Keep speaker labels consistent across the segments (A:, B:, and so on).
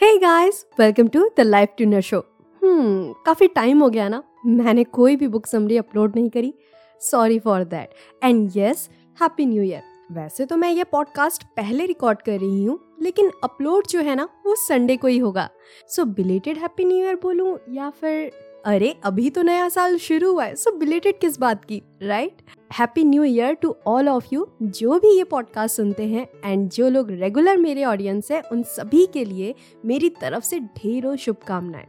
A: Hey guys welcome to the life tuner show hmm काफ़ी time हो गया ना? मैंने कोई भी बुक समरी अपलोड नहीं करी। Sorry for that and yes happy new year वैसे तो मैं ये पॉडकास्ट पहले रिकॉर्ड कर रही हूँ, लेकिन अपलोड जो है ना, वो संडे को ही होगा। So belated happy new year बोलूँ या फिर अरे, अभी तो नया साल शुरू हुआ है सो बिलेटेड किस बात की right happy new year to all of you जो भी ये पॉडकास्ट सुनते हैं एंड जो लोग रेगुलर मेरे ऑडियंस है, उन सभी के लिए मेरी तरफ़ से ढेरों शुभकामनाएँ।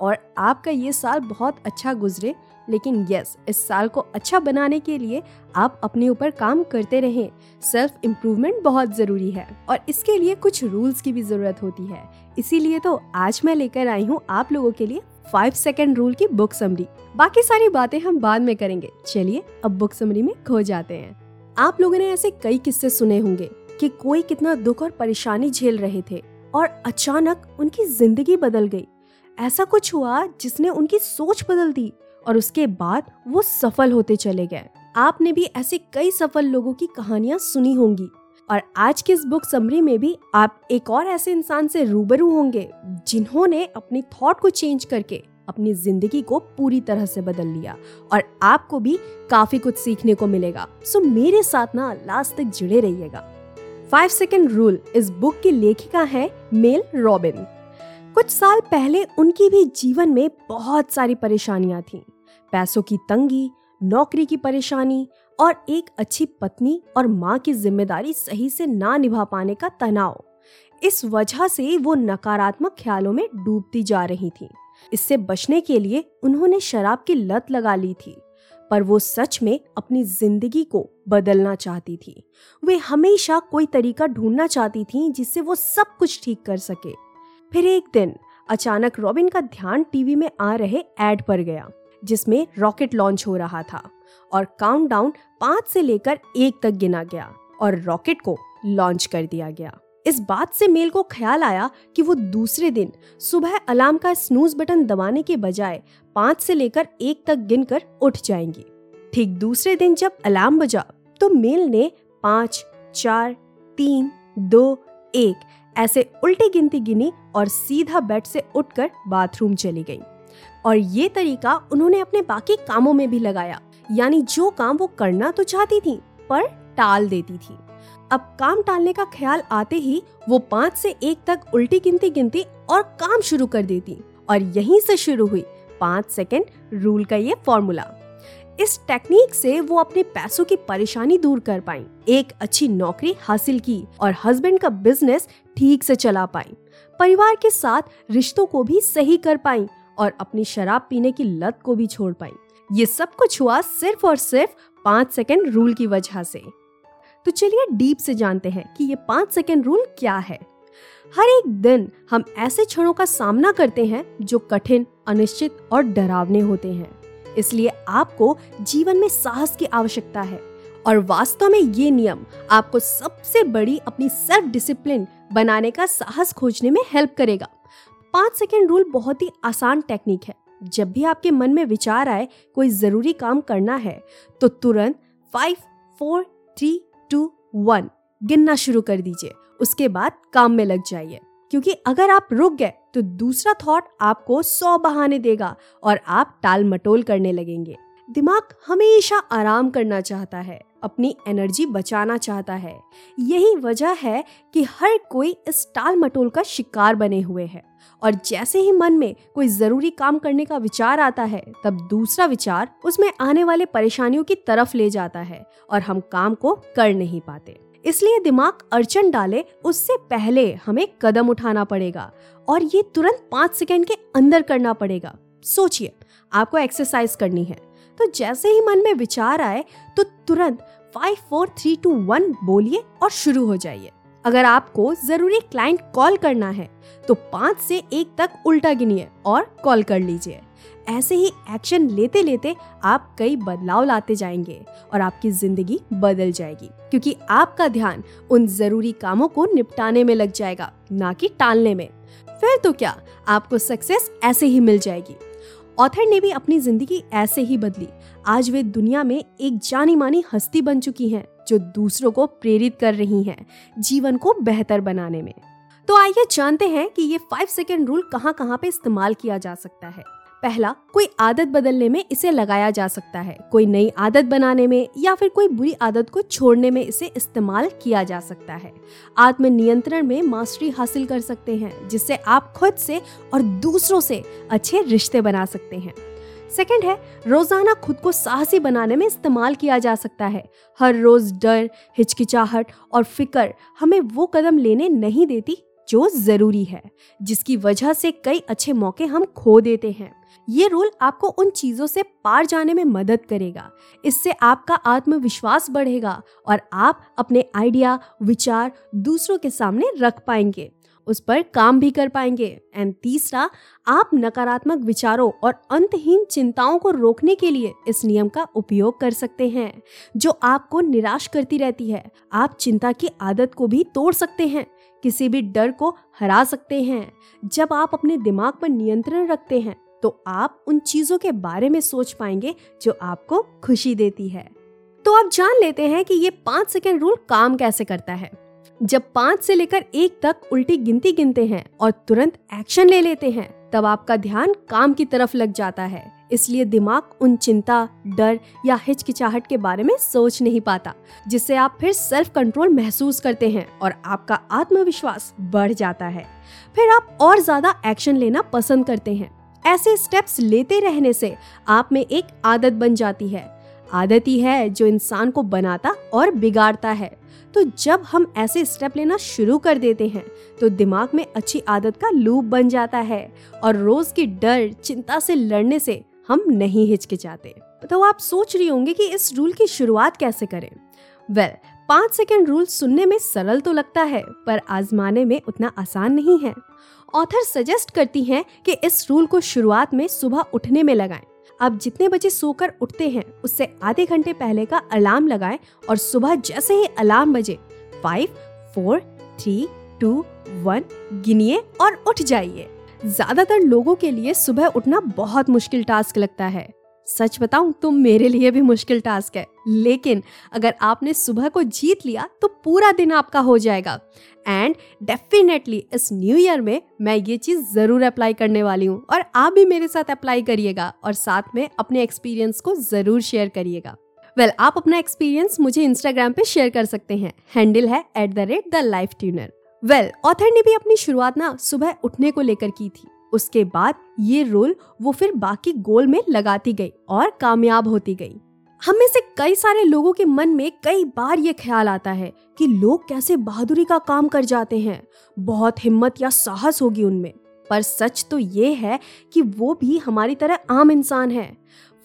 A: और आपका ये साल बहुत अच्छा गुजरे, लेकिन यस इस साल को अच्छा बनाने के लिए आप अपने ऊपर काम करते रहें। सेल्फ इम्प्रूवमेंट बहुत ज़रूरी है, और इसके लिए कुछ रूल्स की भी ज़रूरत होती है। इसीलिए तो आज मैं लेकर आई हूँ आप लोगों के लिए फाइव सेकेंड रूल की बुक समरी बाकी सारी बातें हम बाद में करेंगे। चलिए, अब बुक समरी में खो जाते हैं। आप लोगों ने ऐसे कई किस्से सुने होंगे कि कोई कितना दुख और परेशानी झेल रहे थे और अचानक उनकी ज़िंदगी बदल गई। ऐसा कुछ हुआ जिसने उनकी सोच बदल दी और उसके बाद वो सफल होते चले गए। आपने भी ऐसे कई सफल लोगों की कहानियाँ सुनी होंगी। और आज की इस बुक समरी में भी आप एक और ऐसे इंसान से रूबरू होंगे, जिन्होंने अपनी थॉट को चेंज करके अपनी ज़िंदगी को पूरी तरह से बदल लिया और आपको भी काफ़ी कुछ सीखने को मिलेगा। सो मेरे साथ ना लास्ट तक जुड़े रहिएगा। फाइव सेकेंड रूल इस बुक की लेखिका है मेल रॉबिन कुछ साल पहले उनकी भी जीवन में बहुत सारी परेशानियाँ थीं। पैसों की तंगी, नौकरी की परेशानी और एक अच्छी पत्नी और माँ की ज़िम्मेदारी सही से ना निभा पाने का तनाव। इस वजह से वो नकारात्मक ख्यालों में डूबती जा रही थी। इससे बचने के लिए उन्होंने शराब की लत लगा ली थी, पर वो सच में अपनी ज़िंदगी को बदलना चाहती थी। वे हमेशा कोई तरीका ढूंढना चाहती थी जिससे वो सब कुछ ठीक कर सके। फिर एक दिन अचानक रॉबिन का ध्यान टीवी में आ रहे एड पर गया। जिसमें रॉकेट लॉन्च हो रहा था और काउंटडाउन पाँच से लेकर एक तक गिना गया और रॉकेट को लॉन्च कर दिया गया। इस बात से मेल को ख्याल आया कि वो दूसरे दिन सुबह अलार्म का स्नूज बटन दबाने के बजाय पाँच से लेकर एक तक गिनकर उठ जाएँगी। ठीक दूसरे दिन जब अलार्म बजा तो मेल ने पाँच, चार, तीन, दो, एक ऐसे उल्टी गिनती गिनी और सीधा बेड से उठकर बाथरूम चली गई। और ये तरीका उन्होंने अपने बाकी कामों में भी लगाया। यानी जो काम वो करना तो चाहती थी, पर टाल देती थी। अब काम टालने का ख्याल आते ही वो पाँच से एक तक उल्टी गिनती गिनती और काम शुरू कर देती। और यहीं से शुरू हुई पाँच सेकेंड रूल का ये फॉर्मूला। इस टेक्निक से वो अपने पैसों की परेशानी दूर कर पाई, एक अच्छी नौकरी हासिल की और हस्बैंड का बिज़नेस ठीक से चला पाई, परिवार के साथ रिश्तों को भी सही कर पाई और अपनी शराब पीने की लत को भी छोड़ पाई। ये सब कुछ हुआ सिर्फ़ और सिर्फ़ पाँच सेकेंड रूल की वजह से। तो चलिए डीप से जानते हैं कि ये पाँच सेकेंड रूल क्या है। हर एक दिन हम ऐसे क्षणों का सामना करते हैं जो कठिन, अनिश्चित और डरावने होते हैं। इसलिए आपको जीवन में साहस की आवश्यकता है और वास्तव में ये नियम आपको सबसे बड़ी अपनी सेल्फ डिसिप्लिन बनाने का साहस खोजने में हेल्प करेगा। पाँच सेकेंड रूल बहुत ही आसान टेक्निक है। जब भी आपके मन में विचार आए कोई ज़रूरी काम करना है तो तुरंत five four three two one गिनना शुरू कर दीजिए। उसके बाद काम में लग जाइए। क्योंकि अगर आप रुक गए तो दूसरा थॉट आपको सौ बहाने देगा और आप टाल मटोल करने लगेंगे। दिमाग हमेशा आराम करना चाहता है। अपनी एनर्जी बचाना चाहता है। यही वजह है कि हर कोई इस टाल मटोल का शिकार बने हुए है। और जैसे ही मन में कोई ज़रूरी काम करने का विचार आता है, तब दूसरा विचार उसमें आने वाले परेशानियों की तरफ़ ले जाता है और हम काम को कर नहीं पाते। इसलिए दिमाग अड़चन डाले, उससे पहले हमें कदम उठाना पड़ेगा और ये तुरंत पाँच सेकेंड के अंदर करना पड़ेगा। सोचिए, आपको एक्सरसाइज करनी है। तो जैसे ही मन में विचार आए तो तुरंत five four three two one बोलिए और शुरू हो जाइए। अगर आपको ज़रूरी क्लाइंट कॉल करना है तो पाँच से एक तक उल्टा गिनिए और कॉल कर लीजिए। ऐसे ही एक्शन लेते लेते आप कई बदलाव लाते जाएँगे और आपकी ज़िंदगी बदल जाएगी, क्योंकि आपका ध्यान उन ज़रूरी कामों को निपटाने में लग जाएगा, ना कि टालने में। फिर तो क्या, आपको सक्सेस ऐसे ही मिल जाएगी। ऑथर ने भी अपनी ज़िंदगी ऐसे ही बदली। आज वे दुनिया में एक जानी मानी हस्ती बन चुकी हैं, जो दूसरों को प्रेरित कर रही हैं, जीवन को बेहतर बनाने में। तो आइए जानते हैं कि ये फाइव सेकेंड रूल कहाँ कहाँ पे इस्तेमाल किया जा सकता है। पहला, कोई आदत बदलने में इसे लगाया जा सकता है। कोई नई आदत बनाने में या फिर कोई बुरी आदत को छोड़ने में इसे इस्तेमाल किया जा सकता है। आत्म नियंत्रण में मास्टरी हासिल कर सकते हैं, जिससे आप खुद से और दूसरों से अच्छे रिश्ते बना सकते हैं। सेकंड है, रोज़ाना खुद को साहसी बनाने में इस्तेमाल किया जा सकता है। हर रोज डर, हिचकिचाहट और फ़िक्र हमें वो कदम लेने नहीं देती जो ज़रूरी है, जिसकी वजह से कई अच्छे मौके हम खो देते हैं। ये रूल आपको उन चीज़ों से पार जाने में मदद करेगा। इससे आपका आत्मविश्वास बढ़ेगा और आप अपने आइडिया विचार दूसरों के सामने रख पाएँगे। उस पर काम भी कर पाएँगे। एंड तीसरा, आप नकारात्मक विचारों और अंतहीन चिंताओं को रोकने के लिए इस नियम का उपयोग कर सकते हैं, जो आपको निराश करती रहती है। आप चिंता की आदत को भी तोड़ सकते हैं, किसी भी डर को हरा सकते हैं। जब आप अपने दिमाग पर नियंत्रण रखते हैं तो आप उन चीज़ों के बारे में सोच पाएँगे जो आपको खुशी देती है। तो आप जान लेते हैं कि ये पाँच सेकेंड रूल काम कैसे करता है। जब पाँच से लेकर एक तक उल्टी गिनती गिनते हैं और तुरंत एक्शन ले लेते हैं, तब आपका ध्यान काम की तरफ़ लग जाता है। इसलिए दिमाग उन चिंता, डर या हिचकिचाहट के बारे में सोच नहीं पाता, जिससे आप फिर सेल्फ कंट्रोल महसूस करते हैं और आपका आत्मविश्वास बढ़ जाता है। फिर आप और ज़्यादा एक्शन लेना पसंद करते हैं। ऐसे स्टेप्स लेते रहने से आप में एक आदत बन जाती है। आदत ही है जो इंसान को बनाता और बिगाड़ता है। तो जब हम ऐसे स्टेप लेना शुरू कर देते हैं तो दिमाग में अच्छी आदत का लूप बन जाता है और रोज की डर चिंता से लड़ने से हम नहीं हिचकिचाते। तो आप सोच रही होंगे कि इस रूल की शुरुआत कैसे करें? वेल well, पाँच सेकेंड रूल सुनने में सरल तो लगता है, पर आजमाने में उतना आसान नहीं है। ऑथर सजेस्ट करती हैं कि इस रूल को शुरुआत में सुबह उठने में लगाएँ। आप जितने बजे सोकर उठते हैं, उससे आधे घंटे पहले का अलार्म लगाएँ और सुबह जैसे ही अलार्म बजे five four three two one गिनिए और उठ जाइए। ज़्यादातर लोगों के लिए सुबह उठना बहुत मुश्किल टास्क लगता है। सच बताऊँ तो मेरे लिए भी मुश्किल टास्क है। लेकिन अगर आपने सुबह को जीत लिया तो पूरा दिन आपका हो जाएगा। एंड डेफिनेटली इस न्यू ईयर में मैं ये चीज़ ज़रूर अप्लाई करने वाली हूँ और आप भी मेरे साथ अप्लाई करिएगा और साथ में अपने एक्सपीरियंस को ज़रूर शेयर करिएगा। वेल well, आप अपना एक्सपीरियंस मुझे इंस्टाग्राम पे शेयर कर सकते हैं। हैंडल है at the rate the life tuner well author ने भी अपनी शुरुआत ना सुबह उठने को लेकर की थी। उसके बाद ये रोल वो फिर बाकी गोल में लगाती गई और कामयाब होती गई। हम में से कई सारे लोगों के मन में कई बार ये ख्याल आता है कि लोग कैसे बहादुरी का काम कर जाते हैं, बहुत हिम्मत या साहस होगी उनमें। पर सच तो ये है कि वो भी हमारी तरह आम इंसान है।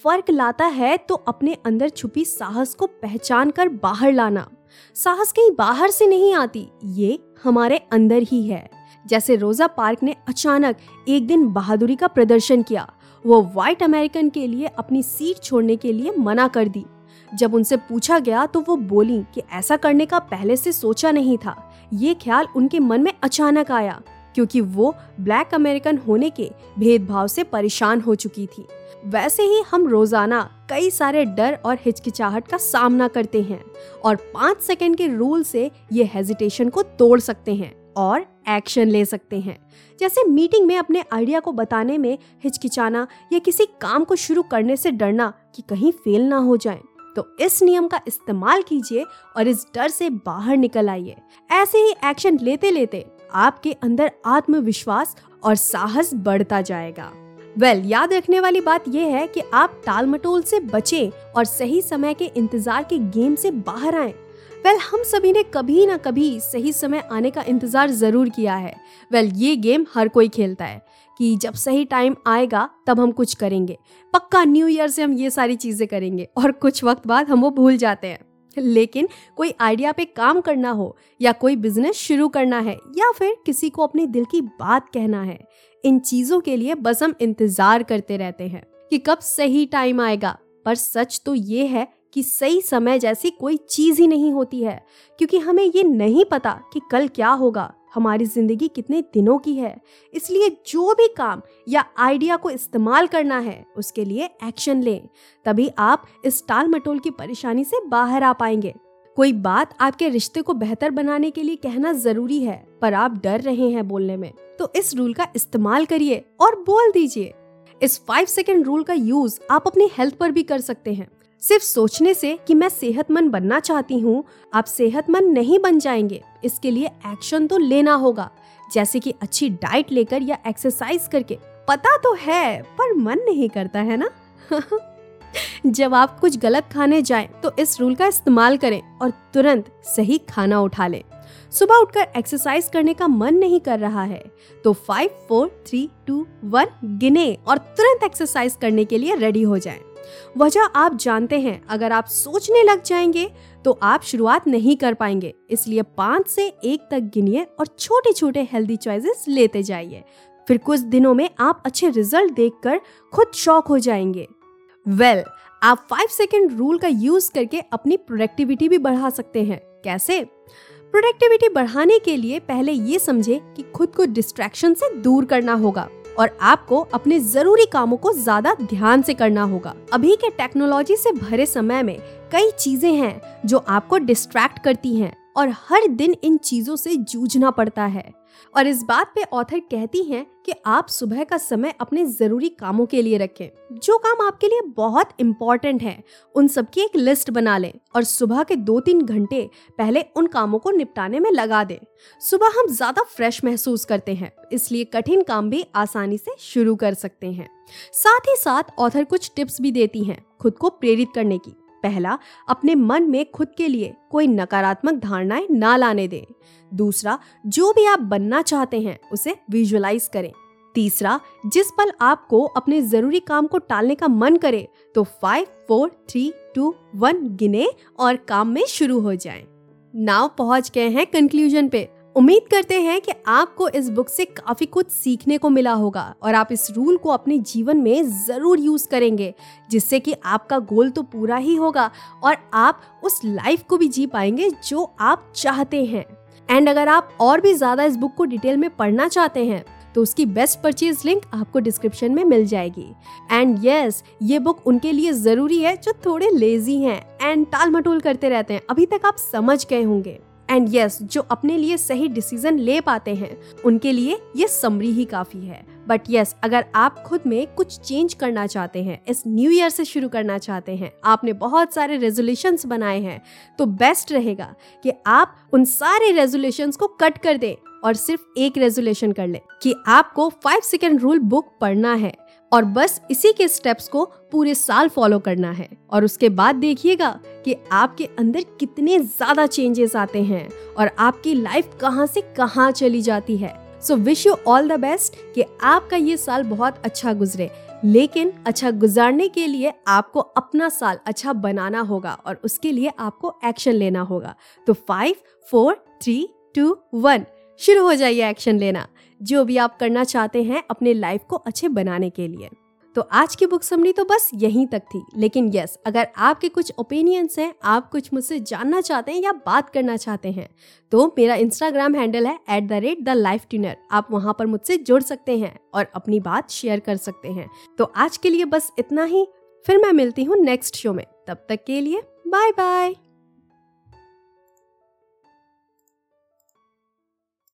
A: फ़र्क लाता है तो अपने अंदर छुपी साहस को पहचान कर बाहर लाना। साहस कहीं बाहर से नहीं आती, ये हमारे अंदर ही है। जैसे रोजा पार्क ने अचानक एक दिन बहादुरी का प्रदर्शन किया। वो व्हाइट अमेरिकन के लिए अपनी सीट छोड़ने के लिए मना कर दी। जब उनसे पूछा गया तो वो बोली कि ऐसा करने का पहले से सोचा नहीं था। ये ख्याल उनके मन में अचानक आया, क्योंकि वो ब्लैक अमेरिकन होने के भेदभाव से परेशान हो चुकी थी। वैसे ही हम रोज़ाना कई सारे डर और हिचकिचाहट का सामना करते हैं और पाँच सेकेंड के रूल से ये हेजिटेशन को तोड़ सकते हैं। और एक्शन ले सकते हैं। जैसे मीटिंग में अपने आइडिया को बताने में हिचकिचाना या किसी काम को शुरू करने से डरना कि कहीं फेल ना हो जाए। तो इस नियम का इस्तेमाल कीजिए और इस डर से बाहर निकल आइए। ऐसे ही एक्शन लेते लेते आपके अंदर आत्मविश्वास और साहस बढ़ता जाएगा। वेल well, याद रखने वाली बात यह है कि आप टाल मटोल से बचें और सही समय के इंतज़ार के गेम से बाहर आएँ। वेल well, हम सभी ने कभी ना कभी सही समय आने का इंतज़ार ज़रूर किया है। वेल well, ये गेम हर कोई खेलता है कि जब सही टाइम आएगा तब हम कुछ करेंगे। पक्का न्यू ईयर से हम ये सारी चीज़ें करेंगे और कुछ वक्त बाद हम वो भूल जाते हैं। लेकिन कोई आइडिया पे काम करना हो या कोई बिज़नेस शुरू करना है या फिर किसी को अपने दिल की बात कहना है इन चीज़ों के लिए बस हम इंतज़ार करते रहते हैं कि कब सही टाइम आएगा। पर सच तो ये है कि सही समय जैसी कोई चीज़ ही नहीं होती है, क्योंकि हमें ये नहीं पता कि कल क्या होगा। हमारी ज़िंदगी कितने दिनों की है। इसलिए जो भी काम या आइडिया को इस्तेमाल करना है, उसके लिए एक्शन लें। तभी आप इस टाल मटोल की परेशानी से बाहर आ पाएँगे। कोई बात आपके रिश्ते को बेहतर बनाने के लिए कहना ज़रूरी है, पर आप डर रहे हैं बोलने में। तो इस रूल का इस्तेमाल करिए और बोल दीजिए। इस फाइव सेकेंड रूल का यूज़ आप अपनी हेल्थ पर भी कर सकते हैं। सिर्फ़ सोचने से कि मैं सेहतमंद बनना चाहती हूँ, आप सेहतमंद नहीं बन जाएँगे। इसके लिए एक्शन तो लेना होगा, जैसे कि अच्छी डाइट लेकर या एक्सरसाइज करके। पता तो है, पर मन नहीं करता, है ना? जब आप कुछ गलत खाने जाएँ तो इस रूल का इस्तेमाल करें और तुरंत सही खाना उठा लें। सुबह उठकर एक्सरसाइज करने का मन नहीं कर रहा है तो five four three two one गिने और तुरंत एक्सरसाइज करने के लिए रेडी हो जाएँ। वजह आप जानते हैं अगर आप सोचने लग जाएँगे तो आप शुरुआत नहीं कर पाएँगे। इसलिए पाँच से एक तक गिनिए और छोटे छोटे हेल्दी चॉइसेस लेते जाइए। फिर कुछ दिनों में आप अच्छे रिज़ल्ट देखकर खुद शौक हो जाएँगे। वेल well, आप फाइव सेकेंड रूल का यूज़ करके अपनी प्रोडक्टिविटी भी बढ़ा सकते हैं। कैसे? प्रोडक्टिविटी बढ़ाने के लिए पहले ये समझे कि खुद को डिस्ट्रैक्शन से दूर करना होगा। और आपको अपने ज़रूरी कामों को ज़्यादा ध्यान से करना होगा। अभी के टेक्नोलॉजी से भरे समय में कई चीज़ें हैं जो आपको डिस्ट्रैक्ट करती हैं। और हर दिन इन चीज़ों से जूझना पड़ता है। और इस बात पे ऑथर कहती हैं कि आप सुबह का समय अपने ज़रूरी कामों के लिए रखें। जो काम आपके लिए बहुत इम्पोर्टेंट है, उन सब की एक लिस्ट बना लें और सुबह के दो तीन घंटे पहले उन कामों को निपटाने में लगा दें। सुबह हम ज़्यादा फ्रेश महसूस करते हैं, इसलिए कठिन काम भी आसानी से शुरू कर सकते हैं। साथ ही साथ ऑथर कुछ टिप्स भी देती हैं, खुद को प्रेरित करने की। पहला, अपने मन में खुद के लिए कोई नकारात्मक धारणाएँ ना लाने दें। दूसरा, जो भी आप बनना चाहते हैं, उसे विजुअलाइज करें। तीसरा, जिस पल आपको अपने ज़रूरी काम को टालने का मन करे तो five four three two one गिने और काम में शुरू हो जाएँ। नाव पहुँच गए हैं कंक्लूजन पे। उम्मीद करते हैं कि आपको इस बुक से काफ़ी कुछ सीखने को मिला होगा और आप इस रूल को अपने जीवन में ज़रूर यूज़ करेंगे जिससे कि आपका गोल तो पूरा ही होगा और आप उस लाइफ को भी जी पाएँगे जो आप चाहते हैं। एंड अगर आप और भी ज़्यादा इस बुक को डिटेल में पढ़ना चाहते हैं तो उसकी बेस्ट परचेज लिंक आपको डिस्क्रिप्शन में मिल जाएगी। एंड यस yes, ये बुक उनके लिए ज़रूरी है जो थोड़े लेजी हैं एंड टाल मटोल करते रहते हैं। अभी तक आप समझ गए होंगे। एंड यस yes, जो अपने लिए सही डिसीज़न ले पाते हैं उनके लिए ये समरी ही काफ़ी है। बट यस yes, अगर आप खुद में कुछ चेंज करना चाहते हैं इस न्यू ईयर से शुरू करना चाहते हैं आपने बहुत सारे रेजोल्यूशन बनाए हैं तो बेस्ट रहेगा कि आप उन सारे रेजोल्यूशन को कट कर दें और सिर्फ़ एक रेजोल्यूशन कर ले कि आपको फाइव सेकेंड रूल बुक पढ़ना है। और बस इसी के स्टेप्स को पूरे साल फॉलो करना है। और उसके बाद देखिएगा कि आपके अंदर कितने ज़्यादा चेंजेस आते हैं और आपकी लाइफ कहाँ से कहाँ चली जाती है। So wish you all the best कि आपका ये साल बहुत अच्छा गुजरे। लेकिन अच्छा गुजारने के लिए आपको अपना साल अच्छा बनाना होगा और उसके लिए आपको एक्शन लेना होगा। तो five four three two one शुरू हो जाइए एक्शन लेना। जो भी आप करना चाहते हैं अपने लाइफ को अच्छे बनाने के लिए। तो आज की बुक समरी तो बस यहीं तक थी। लेकिन यस अगर आपके कुछ ओपिनियंस हैं, आप कुछ मुझसे जानना चाहते हैं या बात करना चाहते हैं तो मेरा इंस्टाग्राम हैंडल है at the rate the life tuner आप वहाँ पर मुझसे जुड़ सकते हैं और अपनी बात शेयर कर सकते हैं। तो आज के लिए बस इतना ही। फिर मैं मिलती हूँ नेक्स्ट शो में। तब तक के लिए बाय बाय